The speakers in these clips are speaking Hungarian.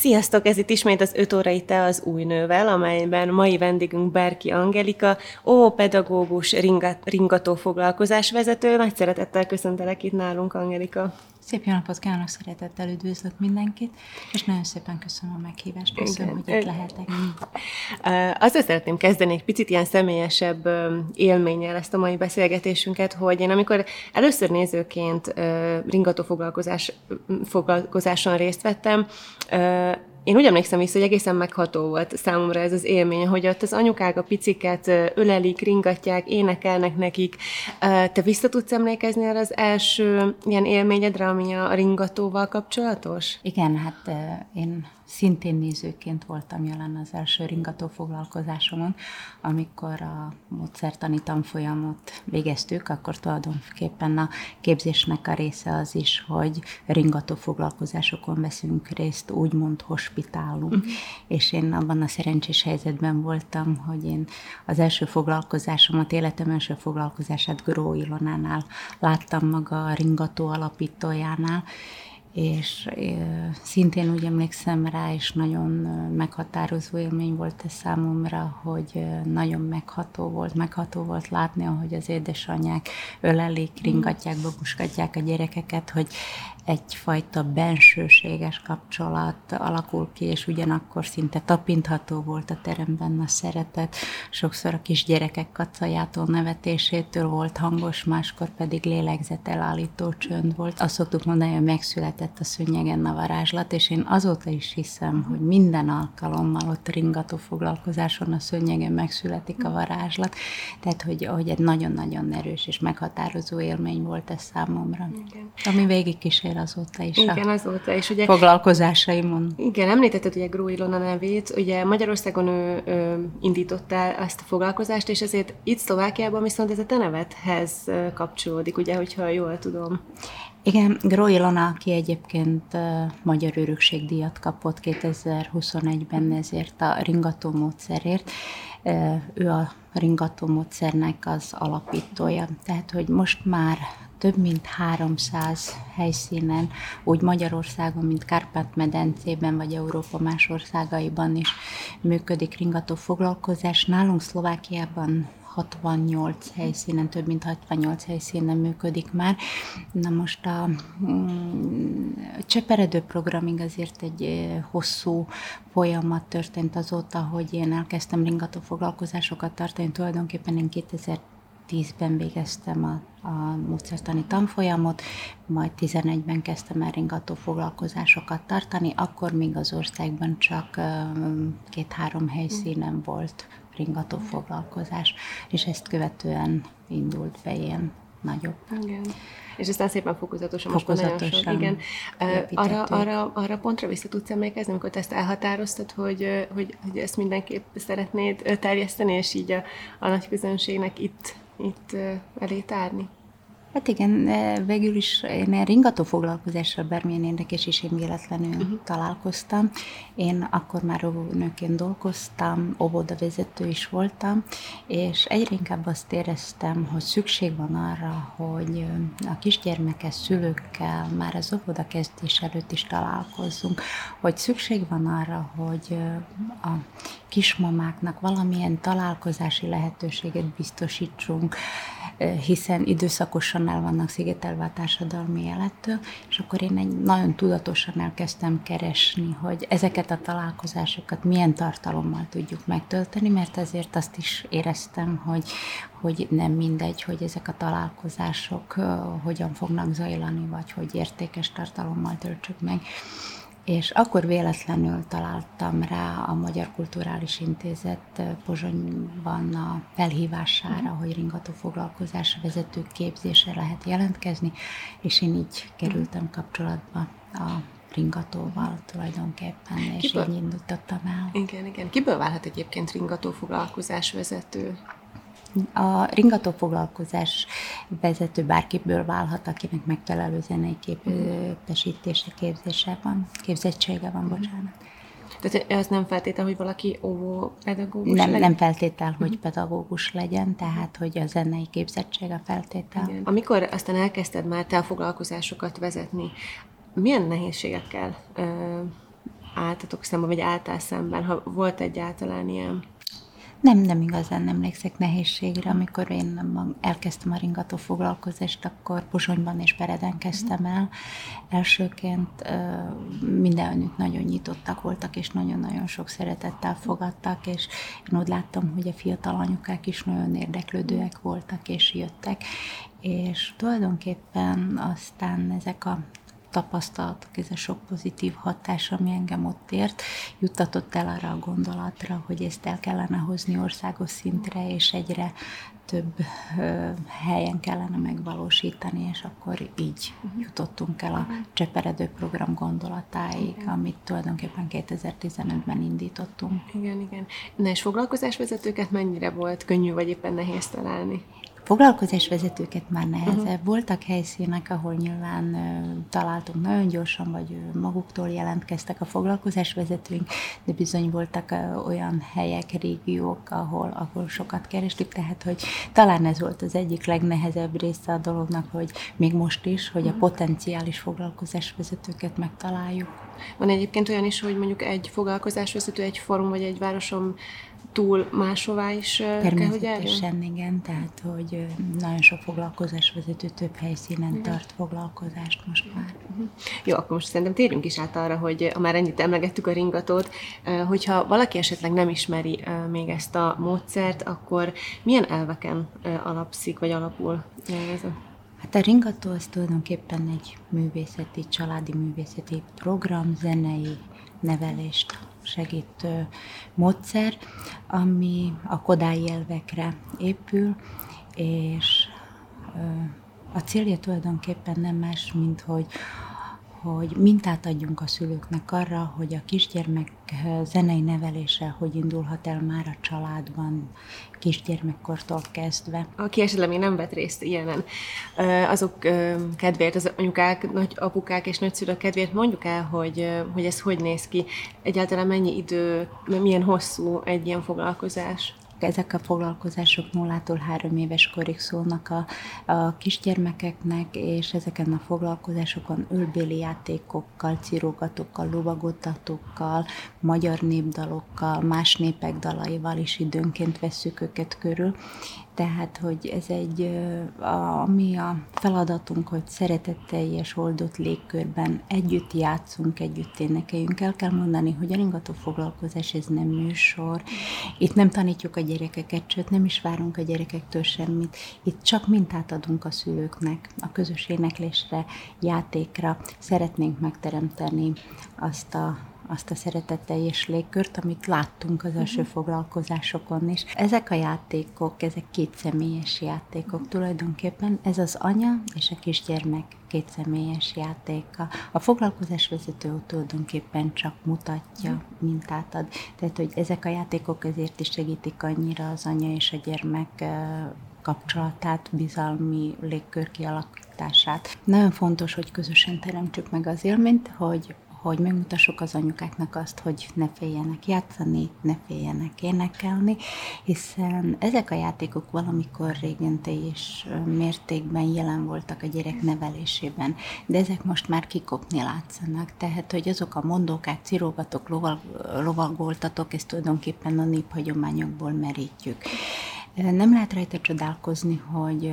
Sziasztok! Ez itt ismét az 5 órai te az új nővel, amelyben mai vendégünk Berki Angelika, pedagógus, ringat, ringató foglalkozásvezető. Nagy szeretettel köszöntelek itt nálunk, Angelika. Szép jó napot kívánok, szeretettel üdvözlök mindenkit, és nagyon szépen köszönöm a meghívást, köszönöm, Igen. hogy itt lehetek. Azért szeretném kezdeni egy picit ilyen személyesebb élménnyel ezt a mai beszélgetésünket, hogy én amikor először nézőként ringató foglalkozás, foglalkozáson részt vettem, én úgy emlékszem vissza, hogy egészen megható volt számomra ez az élmény, hogy ott az anyukák a piciket ölelik, ringatják, énekelnek nekik. Te vissza tudsz emlékezni arra az első ilyen élményedre, ami a ringatóval kapcsolatos? Igen, hát én szintén nézőként voltam jelen az első ringató foglalkozásomon, amikor a módszertani tanfolyamot végeztük, akkor tulajdonképpen a képzésnek a része az is, hogy ringató foglalkozásokon veszünk részt, úgymond hospitálunk. Uh-huh. És én abban a szerencsés helyzetben voltam, hogy én az első foglalkozásomat, életem első foglalkozását Gró Ilonánál láttam maga a ringató alapítójánál, és szintén úgy emlékszem rá, és nagyon meghatározó élmény volt ez számomra, hogy nagyon megható volt, megható volt látni, ahogy az édesanyák ölelik, ringatják, babuskatják a gyerekeket, hogy egyfajta bensőséges kapcsolat alakul ki, és ugyanakkor szinte tapintható volt a teremben a szeretet. Sokszor a kisgyerekek kacajától, nevetésétől volt hangos, máskor pedig lélegzetelállító csönd volt. Azt szoktuk mondani, hogy megszületett a szőnyegen a varázslat, és én azóta is hiszem, hogy minden alkalommal ott ringató foglalkozáson a szőnyegen megszületik a varázslat. Tehát, hogy, hogy egy nagyon-nagyon erős és meghatározó élmény volt ez számomra. Igen. Ami végig kísér azóta is Igen, azóta is. Ugye, foglalkozásaimon. Igen, említetted ugye Gró Ilona nevét, ugye Magyarországon ő, ő indította ezt a foglalkozást, és ezért itt Szlovákiában viszont ez a te nevedhez kapcsolódik, ugye, hogyha jól tudom. Igen, Gró Ilona, aki egyébként Magyar Örökségdíjat kapott 2021-ben ezért a ringató módszerért, ő a ringató módszernek az alapítója. Tehát, hogy most már több mint 300 helyszínen, úgy Magyarországon, mint Kárpát-medencében, vagy Európa más országaiban is működik ringató foglalkozás. Nálunk Szlovákiában 68 helyszínen, több mint 68 helyszínen működik már. Na most a mm, cseperedő programig azért egy eh, hosszú folyamat történt azóta, hogy én elkezdtem ringató foglalkozásokat tartani. Tulajdonképpen én 2000 10-ben végeztem a, a módszertani tanfolyamot, majd 11-ben kezdtem el ringató foglalkozásokat tartani, akkor még az országban csak két-három helyszínen volt ringató foglalkozás, és ezt követően indult be ilyen nagyobb. Igen. És aztán szépen fokozatosan, fokozatosan most nagyon sok, igen. Arra, arra, arra pontra vissza tudsz emlékezni, amikor te ezt elhatároztad, hogy, hogy, hogy ezt mindenképp szeretnéd terjeszteni, és így a, a nagy közönségnek itt itt elé tárni? Hát igen, végül is én ringató foglalkozással bármilyen érdekes is én véletlenül uh-huh. találkoztam. Én akkor már óvónőként dolgoztam, óvodavezető is voltam, és egyre inkább azt éreztem, hogy szükség van arra, hogy a kisgyermekes szülőkkel már az óvoda kezdés előtt is találkozzunk, hogy szükség van arra, hogy a kismamáknak valamilyen találkozási lehetőséget biztosítsunk, hiszen időszakosan el vannak szigetelve a társadalmi élettől, és akkor én egy nagyon tudatosan elkezdtem keresni, hogy ezeket a találkozásokat milyen tartalommal tudjuk megtölteni, mert ezért azt is éreztem, hogy, hogy nem mindegy, hogy ezek a találkozások hogyan fognak zajlani, vagy hogy értékes tartalommal töltsük meg és akkor véletlenül találtam rá a Magyar Kulturális Intézet Pozsonyban a felhívására, hogy ringató foglalkozás vezető képzésre lehet jelentkezni, és én így kerültem kapcsolatba a ringatóval tulajdonképpen, és Kiből? így indítottam el. Igen, igen. Kiből válhat egyébként ringató foglalkozás vezető? A ringató foglalkozás vezető bárkiből válhat, akinek megfelelő zenei képesítése, képzése van, képzettsége van, bocsánat. Tehát ez nem feltétel, hogy valaki óvó pedagógus Nem, legyen? nem feltétel, hogy uh-huh. pedagógus legyen, tehát hogy a zenei képzettség a feltétel. Igen. Amikor aztán elkezdted már te a foglalkozásokat vezetni, milyen nehézségekkel ö, álltatok szemben, vagy álltál szemben, ha volt egyáltalán ilyen? Nem, nem igazán emlékszek nehézségre. Amikor én elkezdtem a ringató foglalkozást, akkor Pozsonyban és Bereden kezdtem el. Elsőként mindenütt nagyon nyitottak voltak, és nagyon-nagyon sok szeretettel fogadtak, és én úgy láttam, hogy a fiatal anyukák is nagyon érdeklődőek voltak, és jöttek. És tulajdonképpen aztán ezek a tapasztalatok, ez a sok pozitív hatás, ami engem ott ért, juttatott el arra a gondolatra, hogy ezt el kellene hozni országos szintre, és egyre több ö, helyen kellene megvalósítani, és akkor így jutottunk el a Cseperedő program gondolatáig, igen. amit tulajdonképpen 2015-ben indítottunk. Igen, igen. Na és foglalkozásvezetőket mennyire volt könnyű, vagy éppen nehéz találni? Foglalkozásvezetőket már nehezebb. Uh-huh. Voltak helyszínek, ahol nyilván találtunk nagyon gyorsan, vagy maguktól jelentkeztek a foglalkozásvezetőink, de bizony voltak olyan helyek, régiók, ahol, ahol sokat kerestük, tehát hogy talán ez volt az egyik legnehezebb része a dolognak, hogy még most is, hogy a mhm. potenciális foglalkozásvezetőket megtaláljuk. Van egyébként olyan is, hogy mondjuk egy foglalkozásvezető egy forum vagy egy városom túl máshová is Természetesen, igen, tehát hogy nagyon sok foglalkozásvezető több helyszínen igen. tart foglalkozást most már. Mhm. Jó, akkor most szerintem térjünk is át arra, hogy ha már ennyit emlegettük a ringatót, hogyha valaki esetleg nem ismeri még ezt a módszert, akkor milyen elveken alapszik, vagy alapul ez a Hát a ringató az tulajdonképpen egy művészeti, családi művészeti program, zenei nevelést segítő módszer, ami a kodály elvekre épül, és a célja tulajdonképpen nem más, mint hogy hogy mintát adjunk a szülőknek arra, hogy a kisgyermek zenei nevelése hogy indulhat el már a családban, kisgyermekkortól kezdve. Aki esetleg még nem vett részt ilyenen, azok kedvéért, az anyukák, nagy apukák és nagyszülők kedvéért mondjuk el, hogy, hogy ez hogy néz ki, egyáltalán mennyi idő, milyen hosszú egy ilyen foglalkozás? Ezek a foglalkozások nullától három éves korig szólnak a, a kisgyermekeknek, és ezeken a foglalkozásokon ölbéli játékokkal, cirógatókkal, lovagotatókkal, magyar népdalokkal, más népek dalaival is időnként veszük őket körül, tehát, hogy ez egy, ami a feladatunk, hogy szeretetteljes, oldott légkörben együtt játszunk, együtt énekeljünk. El kell mondani, hogy a ringató foglalkozás ez nem műsor. Itt nem tanítjuk a gyerekeket, sőt nem is várunk a gyerekektől semmit. Itt csak mintát adunk a szülőknek, a közös éneklésre, játékra. Szeretnénk megteremteni azt a azt a szeretetteljes légkört, amit láttunk az első uh-huh. foglalkozásokon is. Ezek a játékok, ezek kétszemélyes játékok uh-huh. tulajdonképpen. Ez az anya és a kisgyermek kétszemélyes játéka. A foglalkozásvezető tulajdonképpen csak mutatja, uh-huh. mintát ad. Tehát, hogy ezek a játékok ezért is segítik annyira az anya és a gyermek kapcsolatát, bizalmi légkör kialakítását. Nagyon fontos, hogy közösen teremtsük meg az élményt, hogy hogy megmutassuk az anyukáknak azt, hogy ne féljenek játszani, ne féljenek énekelni, hiszen ezek a játékok valamikor régen és mértékben jelen voltak a gyerek nevelésében, de ezek most már kikopni látszanak, tehát hogy azok a mondókák, cirógatok, lovagoltatok, ezt tulajdonképpen a néphagyományokból merítjük. Nem lehet rajta csodálkozni, hogy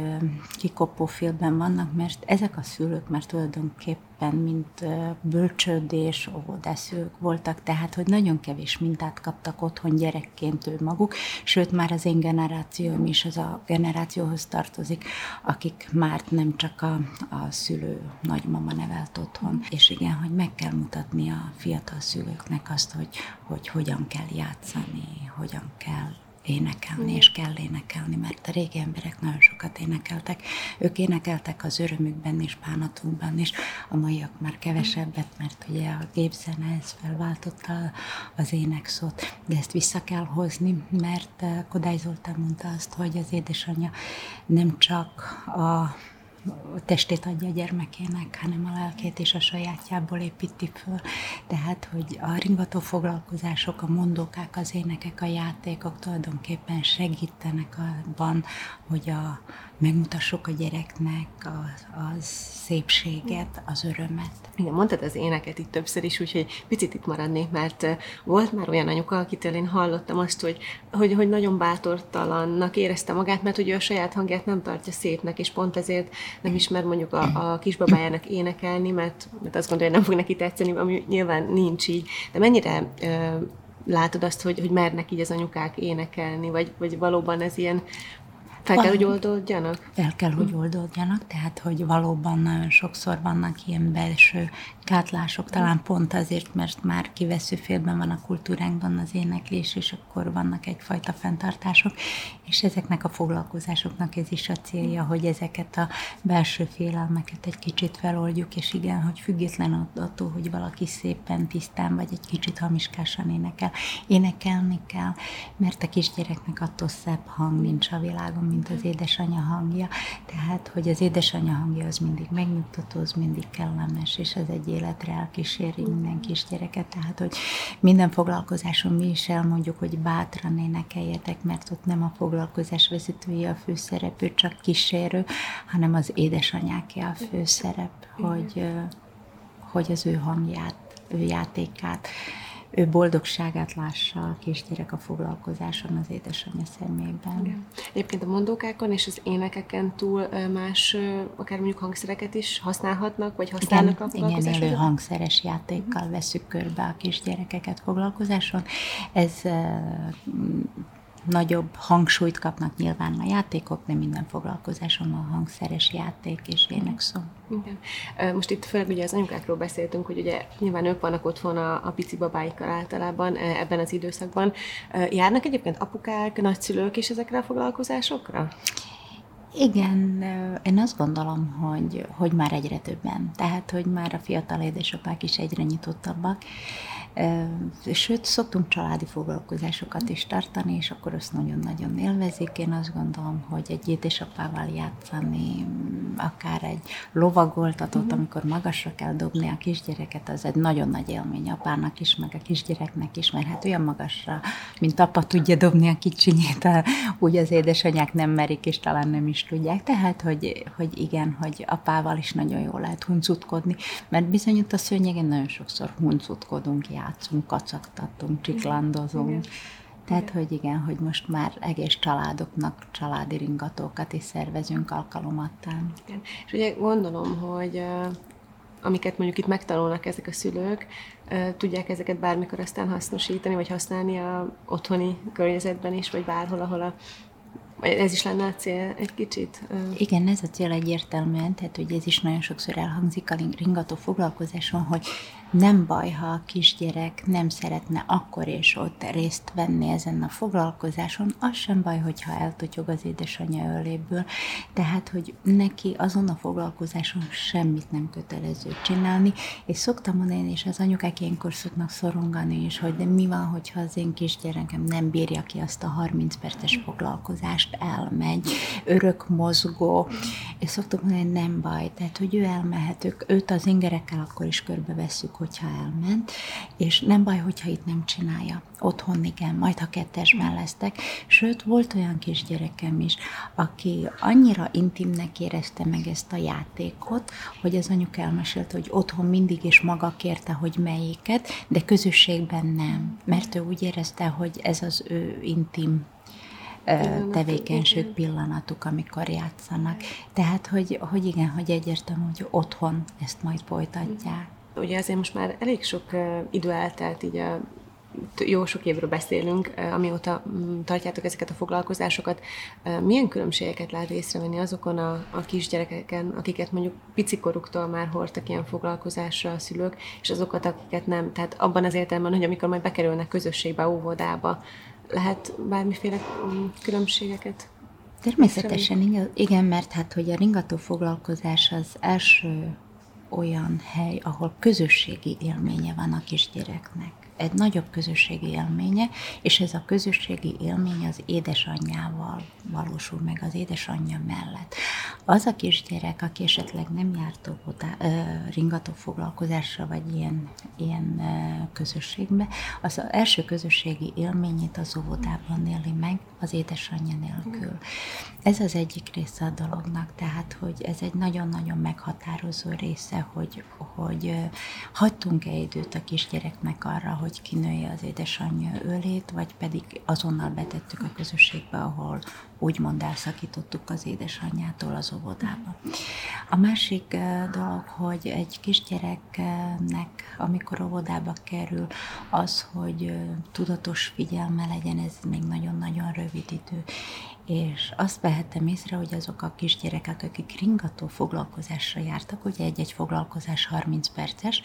kikopó félben vannak, mert ezek a szülők már tulajdonképpen mint bölcsődés, óvodászők voltak, tehát hogy nagyon kevés mintát kaptak otthon gyerekként ő maguk, sőt már az én generációm is az a generációhoz tartozik, akik már nem csak a, a szülő nagymama nevelt otthon. És igen, hogy meg kell mutatni a fiatal szülőknek azt, hogy, hogy hogyan kell játszani, hogyan kell énekelni, és kell énekelni, mert a régi emberek nagyon sokat énekeltek. Ők énekeltek az örömükben és bánatukban is, a maiak már kevesebbet, mert ugye a gépzene ez felváltotta az énekszót, de ezt vissza kell hozni, mert eh, Kodály Zoltán mondta azt, hogy az édesanyja nem csak a testét adja a gyermekének, hanem a lelkét és a sajátjából építi föl. Tehát, hogy a ringató foglalkozások, a mondókák, az énekek, a játékok tulajdonképpen segítenek abban, hogy a megmutassuk a gyereknek az, az szépséget, az örömet. Igen, mondtad az éneket itt többször is, úgyhogy picit itt maradnék, mert volt már olyan anyuka, akitől én hallottam azt, hogy, hogy, hogy nagyon bátortalannak érezte magát, mert ő a saját hangját nem tartja szépnek, és pont ezért nem ismer mondjuk a, a kisbabájának énekelni, mert, mert azt gondolja, hogy nem fog neki tetszeni, ami nyilván nincs így. De mennyire látod azt, hogy, hogy mernek így az anyukák énekelni, vagy, vagy valóban ez ilyen fel kell, hogy oldódjanak? Fel kell, hogy oldódjanak, tehát, hogy valóban nagyon sokszor vannak ilyen belső gátlások, talán pont azért, mert már kivesző félben van a kultúránkban az éneklés, és akkor vannak egyfajta fenntartások, és ezeknek a foglalkozásoknak ez is a célja, hogy ezeket a belső félelmeket egy kicsit feloldjuk, és igen, hogy független attól, hogy valaki szépen, tisztán, vagy egy kicsit hamiskásan énekel. Énekelni kell, mert a kisgyereknek attól szebb hang nincs a világon, mint az édesanyja hangja. Tehát, hogy az édesanyja hangja az mindig megnyugtató, az mindig kellemes, és ez egy életre elkíséri minden kisgyereket. Tehát, hogy minden foglalkozáson mi is elmondjuk, hogy bátran énekeljetek, mert ott nem a foglalkozás vezetője a főszereplő, csak kísérő, hanem az édesanyáké a főszerep, hogy, hogy az ő hangját, ő játékát ő boldogságát lássa a kisgyerek a foglalkozáson az édesanyja szemében. Igen. Egyébként a mondókákon és az énekeken túl más, akár mondjuk hangszereket is használhatnak, vagy használnak igen, a foglalkozáson? Igen, elő hangszeres játékkal uh-huh. veszük körbe a kisgyerekeket foglalkozáson. Ez nagyobb hangsúlyt kapnak nyilván a játékok, de minden foglalkozáson a hangszeres játék és énekszó. Igen. Most itt főleg ugye az anyukákról beszéltünk, hogy ugye nyilván ők vannak otthon a, a pici babáikkal általában ebben az időszakban. Járnak egyébként apukák, nagyszülők is ezekre a foglalkozásokra? Igen, én azt gondolom, hogy, hogy már egyre többen. Tehát, hogy már a fiatal édesapák is egyre nyitottabbak. Sőt, szoktunk családi foglalkozásokat is tartani, és akkor azt nagyon-nagyon élvezik. Én azt gondolom, hogy egy édesapával játszani, akár egy lovagoltatót, uh-huh. amikor magasra kell dobni a kisgyereket, az egy nagyon nagy élmény apának is, meg a kisgyereknek is, mert hát olyan magasra, mint apa tudja dobni a kicsinyét, úgy az édesanyák nem merik, és talán nem is tudják. Tehát, hogy, hogy igen, hogy apával is nagyon jól lehet huncutkodni, mert bizony ott a szőnyegen nagyon sokszor huncutkodunk, játszunk, kacagtatunk, csiklandozunk. Igen. Tehát, hogy igen, hogy most már egész családoknak családi ringatókat is szervezünk alkalomattán. Igen. És ugye gondolom, hogy amiket mondjuk itt megtanulnak ezek a szülők, tudják ezeket bármikor aztán hasznosítani, vagy használni a otthoni környezetben is, vagy bárhol, ahol a ez is lenne a cél egy kicsit? Igen, ez a cél egyértelműen, tehát hogy ez is nagyon sokszor elhangzik a ringató foglalkozáson, hogy nem baj, ha a kisgyerek nem szeretne akkor és ott részt venni ezen a foglalkozáson, az sem baj, hogyha eltotyog az édesanyja öléből, tehát, hogy neki azon a foglalkozáson semmit nem kötelező csinálni, és szoktam mondani, és az anyukák ilyenkor szoknak szorongani is, hogy de mi van, hogyha az én kisgyerekem nem bírja ki azt a 30 perces foglalkozást, elmegy, örök mozgó, és szoktuk mondani, hogy nem baj, tehát, hogy ő elmehet, ők, őt az ingerekkel akkor is körbevesszük, hogyha elment, és nem baj, hogyha itt nem csinálja. Otthon igen, majd ha kettesben lesztek. Sőt, volt olyan kisgyerekem is, aki annyira intimnek érezte meg ezt a játékot, hogy az anyuk elmesélte, hogy otthon mindig is maga kérte, hogy melyiket, de közösségben nem. Mert ő úgy érezte, hogy ez az ő intim tevékenység pillanatuk, amikor játszanak. Tehát, hogy, hogy igen, hogy egyértelmű, hogy otthon ezt majd folytatják. Ugye azért most már elég sok idő eltelt így a jó sok évről beszélünk, amióta mm, tartjátok ezeket a foglalkozásokat. Milyen különbségeket lehet észrevenni azokon a, a kisgyerekeken, akiket mondjuk picikoruktól már hordtak ilyen foglalkozásra a szülők, és azokat, akiket nem? Tehát abban az értelemben, hogy amikor majd bekerülnek közösségbe, óvodába, lehet bármiféle mm, különbségeket? Természetesen igen, mert hát, hogy a ringató foglalkozás az első olyan hely, ahol közösségi élménye van a kisgyereknek. Egy nagyobb közösségi élménye, és ez a közösségi élmény az édesanyjával valósul meg, az édesanyja mellett. az a kisgyerek, aki esetleg nem járt óvodá, ringató foglalkozásra, vagy ilyen, ilyen közösségbe, az, az első közösségi élményét az óvodában éli meg, az édesanyja nélkül. Ez az egyik része a dolognak, tehát, hogy ez egy nagyon-nagyon meghatározó része, hogy, hogy hagytunk-e időt a kisgyereknek arra, hogy kinője az édesanyja ölét, vagy pedig azonnal betettük a közösségbe, ahol úgymond elszakítottuk az édesanyjától az óvodába. A másik dolog, hogy egy kisgyereknek, amikor óvodába kerül, az, hogy tudatos figyelme legyen, ez még nagyon-nagyon rövid idő és azt vehettem észre, hogy azok a kisgyerekek, akik ringató foglalkozásra jártak, ugye egy-egy foglalkozás 30 perces,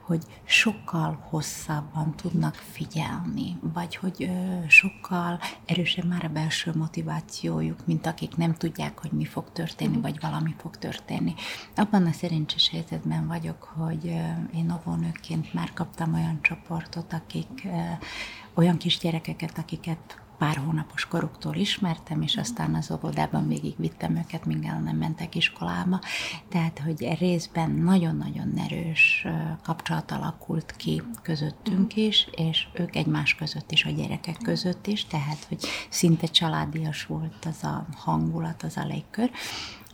hogy sokkal hosszabban tudnak figyelni, vagy hogy ö, sokkal erősebb már a belső motivációjuk, mint akik nem tudják, hogy mi fog történni, vagy valami fog történni. Abban a szerencsés helyzetben vagyok, hogy én óvónőként már kaptam olyan csoportot, akik olyan kisgyerekeket, akiket pár hónapos koruktól ismertem, és aztán az óvodában végig vittem őket, míg el nem mentek iskolába. Tehát, hogy részben nagyon-nagyon erős kapcsolat alakult ki közöttünk is, és ők egymás között is, a gyerekek között is, tehát, hogy szinte családias volt az a hangulat, az a légkör.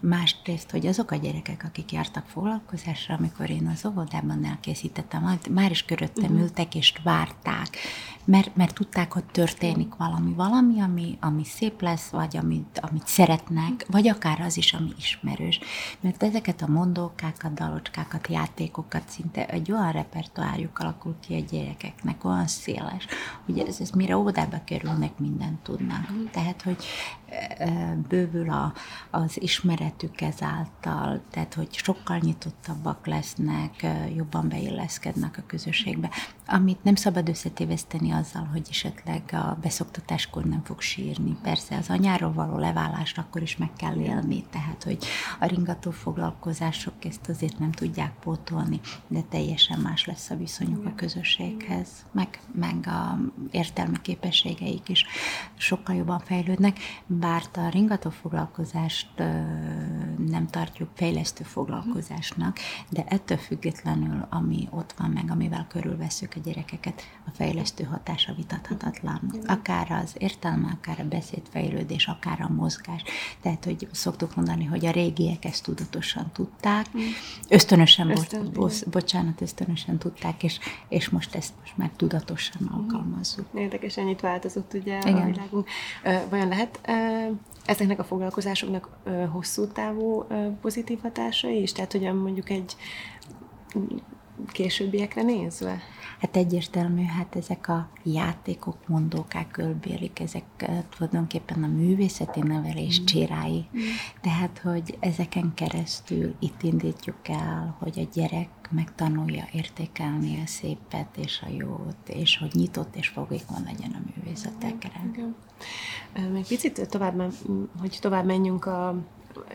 Másrészt, hogy azok a gyerekek, akik jártak foglalkozásra, amikor én az óvodában elkészítettem, már is köröttem uh-huh. ültek és várták, mert, mert tudták, hogy történik valami, valami, ami, ami szép lesz, vagy amit, amit szeretnek, vagy akár az is, ami ismerős. Mert ezeket a mondókákat, dalocskákat, játékokat szinte egy olyan repertoárjuk alakul ki a gyerekeknek, olyan széles, hogy ez, ez mire óvodába kerülnek, mindent tudnak. Tehát, hogy bővül a, az ismeretük ezáltal, tehát hogy sokkal nyitottabbak lesznek, jobban beilleszkednek a közösségbe, amit nem szabad összetéveszteni azzal, hogy esetleg a beszoktatáskor nem fog sírni. Persze az anyáról való leválást akkor is meg kell élni, tehát hogy a ringató foglalkozások ezt azért nem tudják pótolni, de teljesen más lesz a viszonyuk a közösséghez, meg, meg a értelmi képességeik is sokkal jobban fejlődnek, bár a ringató foglalkozást nem tartjuk fejlesztő foglalkozásnak, de ettől függetlenül, ami ott van meg, amivel körülveszünk gyerekeket, a fejlesztő hatása vitathatatlan. Akár az értelme, akár a beszédfejlődés, akár a mozgás. Tehát, hogy szoktuk mondani, hogy a régiek ezt tudatosan tudták, ösztönösen, Ösztön, bo- bo- bocsánat, ösztönösen tudták, és, és most ezt most már tudatosan alkalmazzuk. Érdekes, ennyit változott ugye Igen. a világunk. Vajon lehet ezeknek a foglalkozásoknak hosszú távú pozitív hatásai is? Tehát, hogy mondjuk egy későbbiekre nézve? Hát egyértelmű, hát ezek a játékok, mondókák kölbélik, ezek tulajdonképpen a művészeti nevelés mm. csirái. Mm. Tehát, hogy ezeken keresztül itt indítjuk el, hogy a gyerek megtanulja értékelni a szépet és a jót, és hogy nyitott és fogékony legyen a művészetekre. Igen. Még picit tovább, hogy tovább menjünk a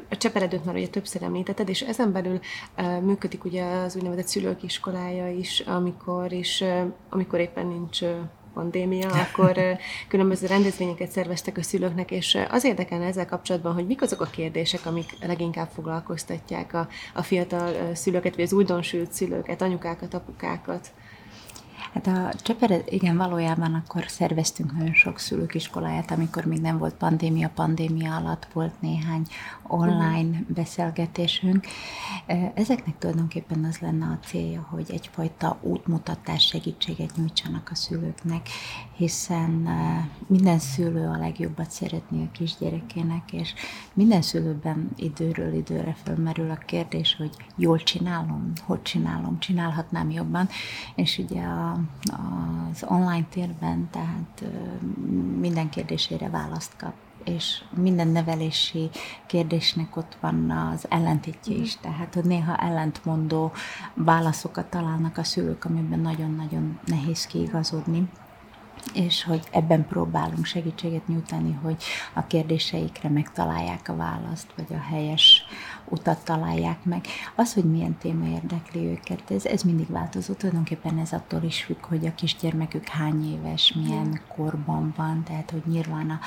a cseperedőt már ugye többször említetted, és ezen belül uh, működik ugye az úgynevezett szülők iskolája is, amikor, is, uh, amikor éppen nincs uh, pandémia, akkor különböző rendezvényeket szerveztek a szülőknek, és az érdekelne ezzel kapcsolatban, hogy mik azok a kérdések, amik leginkább foglalkoztatják a, a fiatal szülőket, vagy az újdonsült szülőket, anyukákat, apukákat. Hát a Csepere, igen, valójában akkor szerveztünk nagyon sok szülőkiskoláját, amikor még nem volt pandémia, pandémia alatt volt néhány online uh-huh. beszélgetésünk. Ezeknek tulajdonképpen az lenne a célja, hogy egyfajta útmutatás segítséget nyújtsanak a szülőknek, hiszen minden szülő a legjobbat szeretné a kisgyerekének, és minden szülőben időről időre fölmerül a kérdés, hogy jól csinálom, hogy csinálom, csinálhatnám jobban, és ugye a az online térben, tehát minden kérdésére választ kap és minden nevelési kérdésnek ott van az ellentétje is, mhm. tehát hogy néha ellentmondó válaszokat találnak a szülők, amiben nagyon-nagyon nehéz kiigazodni és hogy ebben próbálunk segítséget nyújtani, hogy a kérdéseikre megtalálják a választ, vagy a helyes utat találják meg. Az, hogy milyen téma érdekli őket, ez, ez mindig változó. Tulajdonképpen ez attól is függ, hogy a kisgyermekük hány éves, milyen korban van, tehát hogy nyilván a,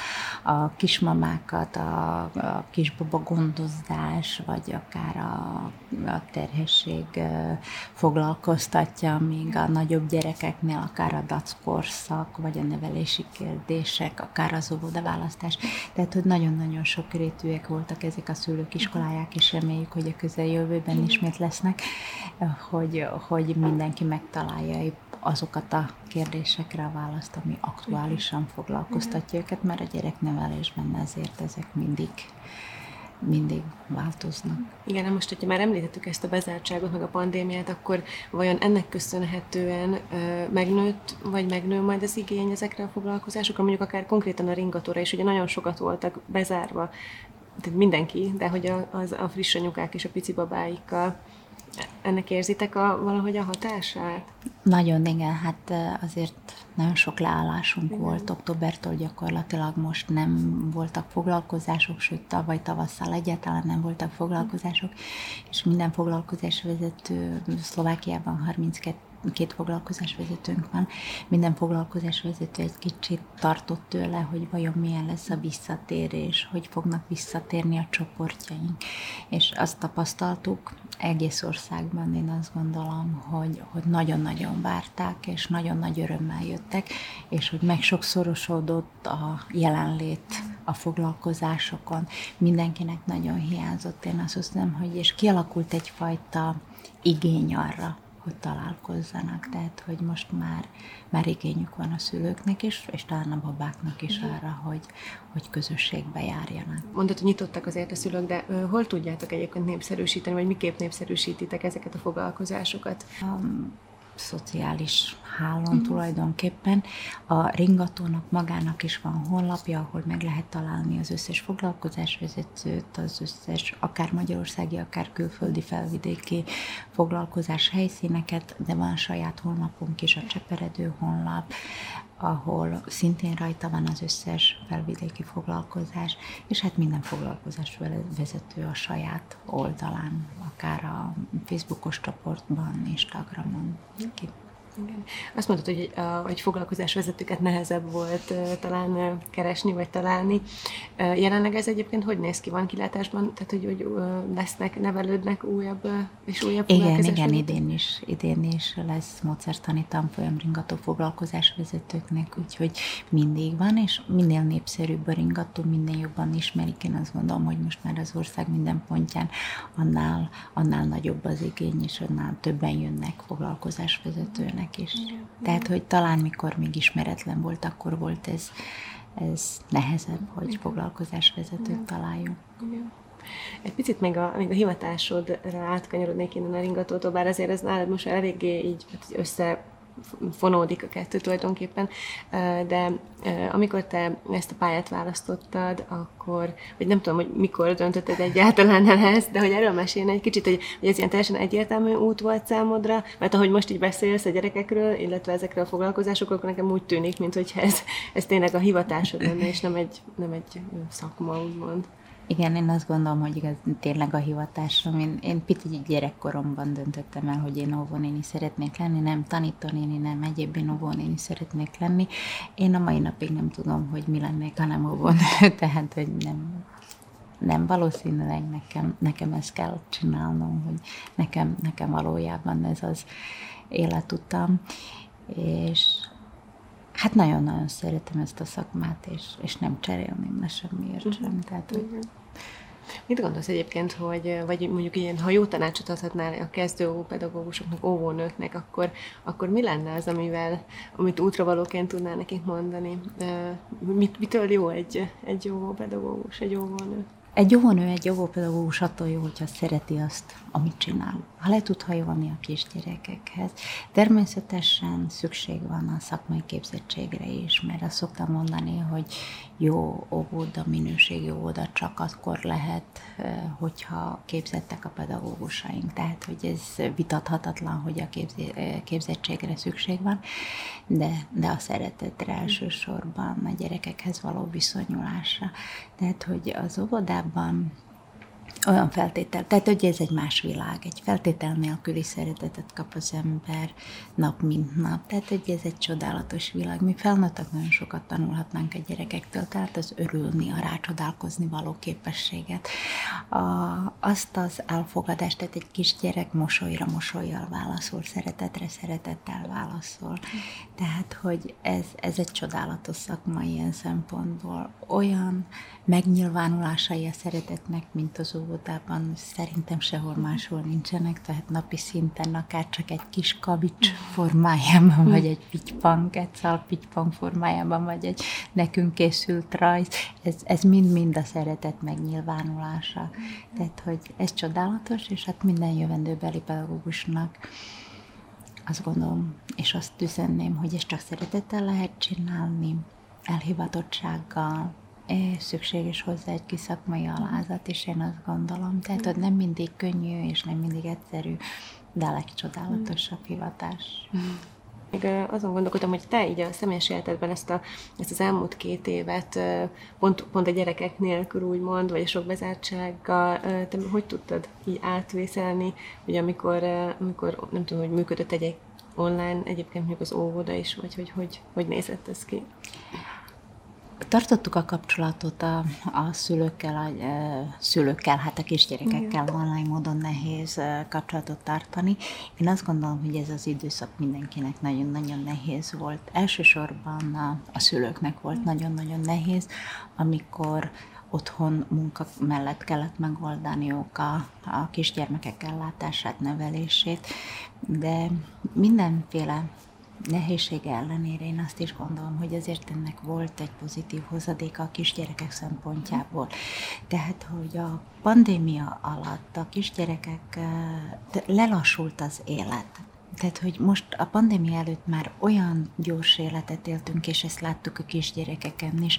a kismamákat, a, a kisbaba gondozdás, vagy akár a, a terhesség foglalkoztatja, míg a nagyobb gyerekeknél akár a dackorszak, vagy a nevelési kérdések, akár az óvodaválasztás. Tehát, hogy nagyon-nagyon sok rétűek voltak ezek a szülők iskoláják, és reméljük, hogy a közeljövőben ismét lesznek, hogy, hogy mindenki megtalálja azokat a kérdésekre a választ, ami aktuálisan foglalkoztatja őket, mert a gyereknevelésben ezért ezek mindig mindig változnak. Igen, most, hogyha már említettük ezt a bezártságot, meg a pandémiát, akkor vajon ennek köszönhetően ö, megnőtt, vagy megnő majd az igény ezekre a foglalkozásokra, mondjuk akár konkrétan a ringatóra is, ugye nagyon sokat voltak bezárva, tehát mindenki, de hogy a, az, a friss anyukák és a pici babáikkal ennek érzitek a, valahogy a hatását? Nagyon, igen, hát azért nagyon sok leállásunk igen. volt. Októbertől gyakorlatilag most nem voltak foglalkozások, sőt tavaly tavasszal egyáltalán nem voltak foglalkozások, és minden foglalkozásvezető Szlovákiában 32 két foglalkozásvezetőnk van, minden foglalkozásvezető egy kicsit tartott tőle, hogy vajon milyen lesz a visszatérés, hogy fognak visszatérni a csoportjaink. És azt tapasztaltuk egész országban, én azt gondolom, hogy, hogy nagyon-nagyon várták, és nagyon nagy örömmel jöttek, és hogy meg sokszorosodott a jelenlét a foglalkozásokon. Mindenkinek nagyon hiányzott. Én azt hiszem, hogy és kialakult egyfajta igény arra, hogy találkozzanak, tehát hogy most már, már igényük van a szülőknek is, és talán a babáknak is arra, hogy, hogy közösségbe járjanak. Mondod, hogy nyitottak azért a szülők, de hol tudjátok egyébként népszerűsíteni, vagy miképp népszerűsítitek ezeket a foglalkozásokat? Um, szociális hálón uh-huh. tulajdonképpen. A ringatónak magának is van honlapja, ahol meg lehet találni az összes foglalkozásvezetőt, az összes akár magyarországi, akár külföldi felvidéki foglalkozás helyszíneket, de van saját honlapunk is, a Cseperedő honlap, ahol szintén rajta van az összes felvidéki foglalkozás, és hát minden foglalkozás vezető a saját oldalán, akár a Facebookos csoportban, Instagramon. Ki igen. Azt mondtad, hogy, hogy foglalkozásvezetőket nehezebb volt talán keresni vagy találni. Jelenleg ez egyébként hogy néz ki? Van kilátásban? Tehát, hogy, hogy lesznek, nevelődnek újabb és újabb Igen, igen, idén is, idén is lesz mozertani tanfolyam ringató foglalkozásvezetőknek, úgyhogy mindig van, és minél népszerűbb a ringató, minél jobban ismerik. Én azt gondolom, hogy most már az ország minden pontján annál, annál nagyobb az igény, és annál többen jönnek foglalkozásvezetőnek embernek is. Igen. Tehát, hogy talán mikor még ismeretlen volt, akkor volt ez, ez nehezebb, hogy Igen. foglalkozásvezetőt találjunk. Igen. Egy picit még a, még a hivatásodra átkanyarodnék innen a ringatótól, bár azért ez nálad most eléggé így hát össze fonódik a kettő tulajdonképpen, de amikor te ezt a pályát választottad, akkor, vagy nem tudom, hogy mikor döntötted egyáltalán el ezt, de hogy erről mesélni egy kicsit, hogy, hogy ez ilyen teljesen egyértelmű út volt számodra, mert ahogy most így beszélsz a gyerekekről, illetve ezekről a foglalkozásokról, akkor nekem úgy tűnik, mint hogy ez, ez tényleg a hivatásod lenne, és nem egy, nem egy szakma, úgymond. Igen, én azt gondolom, hogy igaz, tényleg a hivatásom. Én, én pici gyerekkoromban döntöttem el, hogy én óvónéni szeretnék lenni, nem tanítónéni, nem egyéb én óvónéni szeretnék lenni. Én a mai napig nem tudom, hogy mi lennék, ha nem óvónő, tehát hogy nem, nem valószínűleg nekem, nekem ezt kell csinálnom, hogy nekem, nekem valójában ez az életutam. És hát nagyon-nagyon szeretem ezt a szakmát, és, és nem cserélném le semmiért sem. Tehát, hogy Mit gondolsz egyébként, hogy, vagy mondjuk ilyen, ha jó tanácsot adhatnál a kezdő pedagógusoknak, óvónőknek, akkor, akkor mi lenne az, amivel, amit útravalóként tudnál nekik mondani? Mit, mitől jó egy, egy jó pedagógus, egy óvónő? Egy óvónő, egy óvópedagógus attól jó, hogyha szereti azt, amit csinál. Ha le tud hajolni a kisgyerekekhez. Természetesen szükség van a szakmai képzettségre is, mert azt szoktam mondani, hogy jó óvoda, minőségi óvoda csak akkor lehet, hogyha képzettek a pedagógusaink. Tehát, hogy ez vitathatatlan, hogy a képzettségre szükség van, de, de a szeretetre elsősorban a gyerekekhez való viszonyulásra. Tehát, hogy az óvodában olyan feltétel, tehát hogy ez egy más világ, egy feltétel nélküli szeretetet kap az ember nap mint nap, tehát hogy ez egy csodálatos világ. Mi felnőttek nagyon sokat tanulhatnánk a gyerekektől, tehát az örülni, a rácsodálkozni való képességet, a, azt az elfogadást, tehát egy kis gyerek mosolyra mosolyjal válaszol, szeretetre szeretettel válaszol. Tehát, hogy ez, ez egy csodálatos szakma ilyen szempontból. Olyan megnyilvánulásai a szeretetnek, mint az óvodában, szerintem sehol máshol nincsenek, tehát napi szinten akár csak egy kis kavics formájában, vagy egy pitypang, egy szal pitypang formájában, vagy egy nekünk készült rajz, ez, ez mind-mind a szeretet megnyilvánulása. Tehát, hogy ez csodálatos, és hát minden jövendőbeli pedagógusnak azt gondolom, és azt üzenném, hogy ezt csak szeretettel lehet csinálni, elhivatottsággal, szükséges hozzá egy kis szakmai alázat, és én azt gondolom. Tehát, hogy nem mindig könnyű, és nem mindig egyszerű, de a legcsodálatosabb hivatás. Még azon gondolkodtam, hogy te így a személyes életedben ezt, a, ezt az elmúlt két évet pont, pont a gyerekek nélkül úgymond, vagy a sok bezártsággal, te hogy tudtad így átvészelni, hogy amikor, amikor nem tudom, hogy működött egy online, egyébként mondjuk az óvoda is, vagy hogy hogy, hogy nézett ez ki? Tartottuk a kapcsolatot a, a szülőkkel, a, a szülőkkel, hát a kisgyerekekkel online módon nehéz kapcsolatot tartani. Én azt gondolom, hogy ez az időszak mindenkinek nagyon-nagyon nehéz volt. Elsősorban a, a szülőknek volt nagyon-nagyon nehéz, amikor otthon munka mellett kellett megoldaniuk a, a kisgyermekek ellátását, nevelését, de mindenféle nehézsége ellenére én azt is gondolom, hogy azért ennek volt egy pozitív hozadéka a kisgyerekek szempontjából. Tehát, hogy a pandémia alatt a kisgyerekek lelassult az élet. Tehát, hogy most a pandémia előtt már olyan gyors életet éltünk, és ezt láttuk a kisgyerekeken is,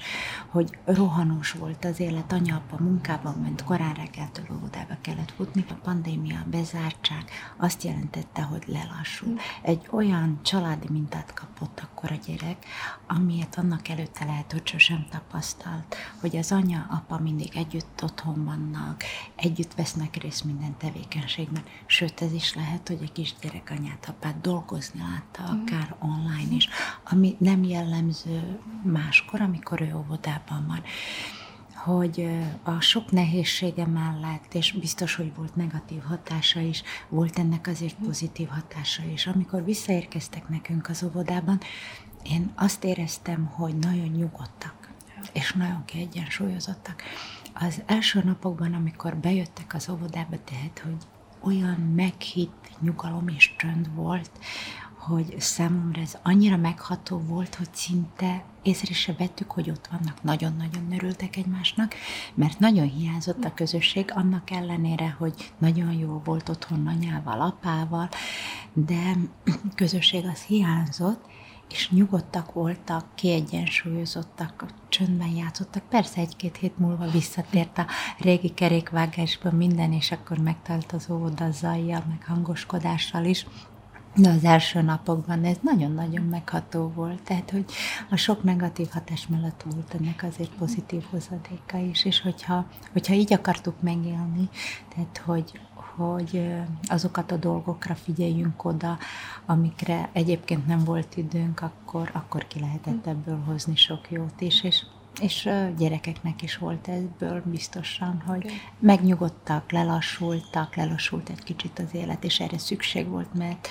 hogy rohanós volt az élet, anya, apa munkában ment, korán reggeltől óvodába kellett futni. A pandémia, a bezártság azt jelentette, hogy lelassul. Egy olyan családi mintát kapott akkor a gyerek, amilyet annak előtte lehet, hogy sosem tapasztalt, hogy az anya, apa mindig együtt otthon vannak, együtt vesznek részt minden tevékenységben. Sőt, ez is lehet, hogy a kisgyerek anyát apát dolgozni látta, mm. akár online is, ami nem jellemző máskor, amikor ő óvodában van hogy a sok nehézsége mellett, és biztos, hogy volt negatív hatása is, volt ennek azért pozitív hatása is. Amikor visszaérkeztek nekünk az óvodában, én azt éreztem, hogy nagyon nyugodtak, és nagyon kiegyensúlyozottak. Az első napokban, amikor bejöttek az óvodába, tehát, hogy olyan meghitt nyugalom és csönd volt, hogy számomra ez annyira megható volt, hogy szinte észre se vettük, hogy ott vannak, nagyon-nagyon örültek egymásnak, mert nagyon hiányzott a közösség, annak ellenére, hogy nagyon jó volt otthon anyával, apával, de közösség az hiányzott, és nyugodtak voltak, kiegyensúlyozottak, csöndben játszottak. Persze egy-két hét múlva visszatért a régi kerékvágásban minden, és akkor megtelt az óvoda zajjal, meg hangoskodással is. De az első napokban ez nagyon-nagyon megható volt, tehát hogy a sok negatív hatás mellett volt ennek azért pozitív hozadéka is, és hogyha, hogyha így akartuk megélni, tehát hogy, hogy azokat a dolgokra figyeljünk oda, amikre egyébként nem volt időnk, akkor, akkor ki lehetett ebből hozni sok jót is, és és gyerekeknek is volt ebből biztosan, hogy megnyugodtak, lelassultak, lelassult egy kicsit az élet, és erre szükség volt, mert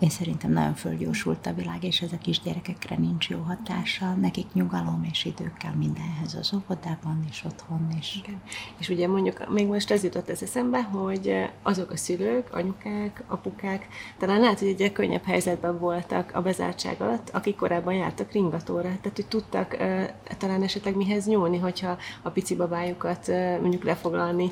én szerintem nagyon fölgyorsult a világ, és ez a kisgyerekekre nincs jó hatása. Nekik nyugalom és idő kell mindenhez az óvodában és otthon is. Igen. És ugye mondjuk még most ez jutott ez eszembe, hogy azok a szülők, anyukák, apukák talán lehet, hogy egy könnyebb helyzetben voltak a bezártság alatt, akik korábban jártak ringatóra. Tehát, hogy tudtak uh, talán esetleg mihez nyúlni, hogyha a pici babájukat uh, mondjuk lefoglalni.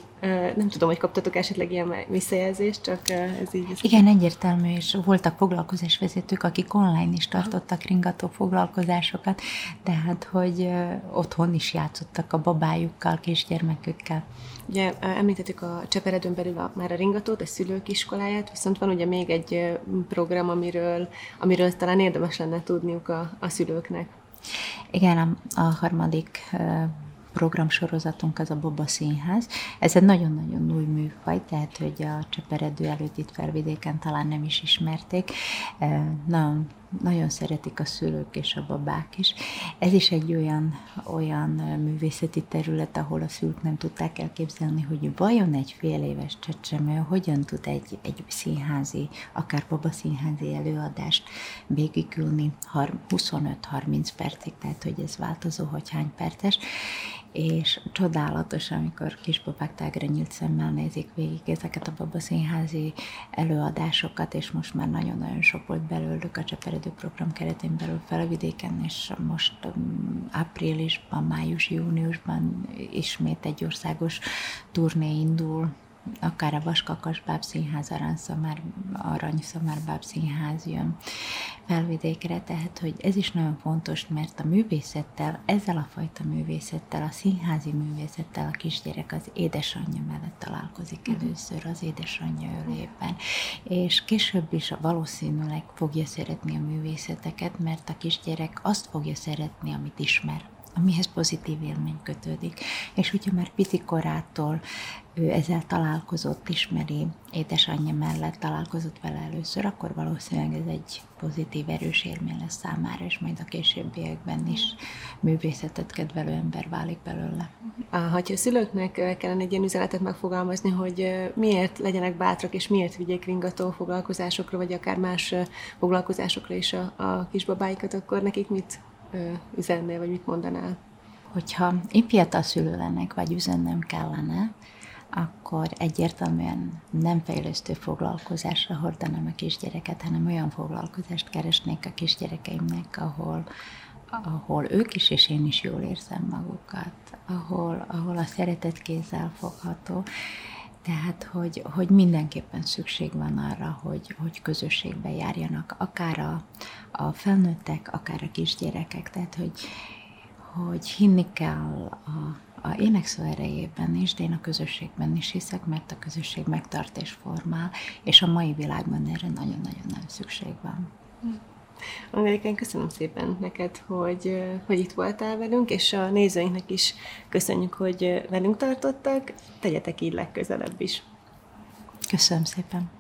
Nem tudom, hogy kaptatok esetleg ilyen visszajelzést, csak ez így. Igen, egyértelmű, és voltak foglalkozásvezetők, akik online is tartottak ringató foglalkozásokat, tehát hogy otthon is játszottak a babájukkal, kisgyermekükkel. Ugye említettük a Cseperedőn belül a, már a ringatót, a szülők iskoláját, viszont van ugye még egy program, amiről, amiről talán érdemes lenne tudniuk a, a szülőknek. Igen, a, a harmadik programsorozatunk az a Boba Színház. Ez egy nagyon-nagyon új műfaj, tehát hogy a Cseperedő előtt itt felvidéken talán nem is ismerték. Nagyon nagyon szeretik a szülők és a babák is. Ez is egy olyan, olyan művészeti terület, ahol a szülők nem tudták elképzelni, hogy vajon egy fél éves csecsemő hogyan tud egy, egy színházi, akár babaszínházi előadást végigülni 25-30 percig, tehát hogy ez változó, hogy hány perces, és csodálatos, amikor kisbabák tágra nyílt szemmel nézik végig ezeket a babaszínházi előadásokat, és most már nagyon-nagyon sok volt belőlük a Cseperedő program keretén belül felvidéken, és most um, áprilisban, május, júniusban ismét egy országos turné indul akár a Vaskakas Bábszínház, Aranyszamár, Aranyszamár Bábszínház jön felvidékre, tehát hogy ez is nagyon fontos, mert a művészettel, ezzel a fajta művészettel, a színházi művészettel a kisgyerek az édesanyja mellett találkozik mhm. először az édesanyja ölében, és később is valószínűleg fogja szeretni a művészeteket, mert a kisgyerek azt fogja szeretni, amit ismer amihez pozitív élmény kötődik. És hogyha már pici korától ő ezzel találkozott, ismeri, édesanyja mellett találkozott vele először, akkor valószínűleg ez egy pozitív, erős élmény lesz számára, és majd a későbbiekben is művészetet kedvelő ember válik belőle. Ha a szülőknek kellene egy ilyen üzenetet megfogalmazni, hogy miért legyenek bátrak, és miért vigyék ringató foglalkozásokra, vagy akár más foglalkozásokra is a, a kisbabáikat, akkor nekik mit üzennél, vagy mit mondanál? Hogyha én fiatal szülő lennék, vagy üzennem kellene, akkor egyértelműen nem fejlesztő foglalkozásra hordanám a kisgyereket, hanem olyan foglalkozást keresnék a kisgyerekeimnek, ahol, ahol ők is és én is jól érzem magukat, ahol, ahol a szeretet kézzel fogható, tehát, hogy, hogy mindenképpen szükség van arra, hogy, hogy közösségbe járjanak, akár a, a felnőttek, akár a kisgyerekek, tehát, hogy, hogy hinni kell a, a énekszó erejében is, de én a közösségben is hiszek, mert a közösség megtart és formál, és a mai világban erre nagyon-nagyon nem szükség van. Amerikán, köszönöm szépen neked, hogy, hogy itt voltál velünk, és a nézőinknek is köszönjük, hogy velünk tartottak. Tegyetek így legközelebb is. Köszönöm szépen.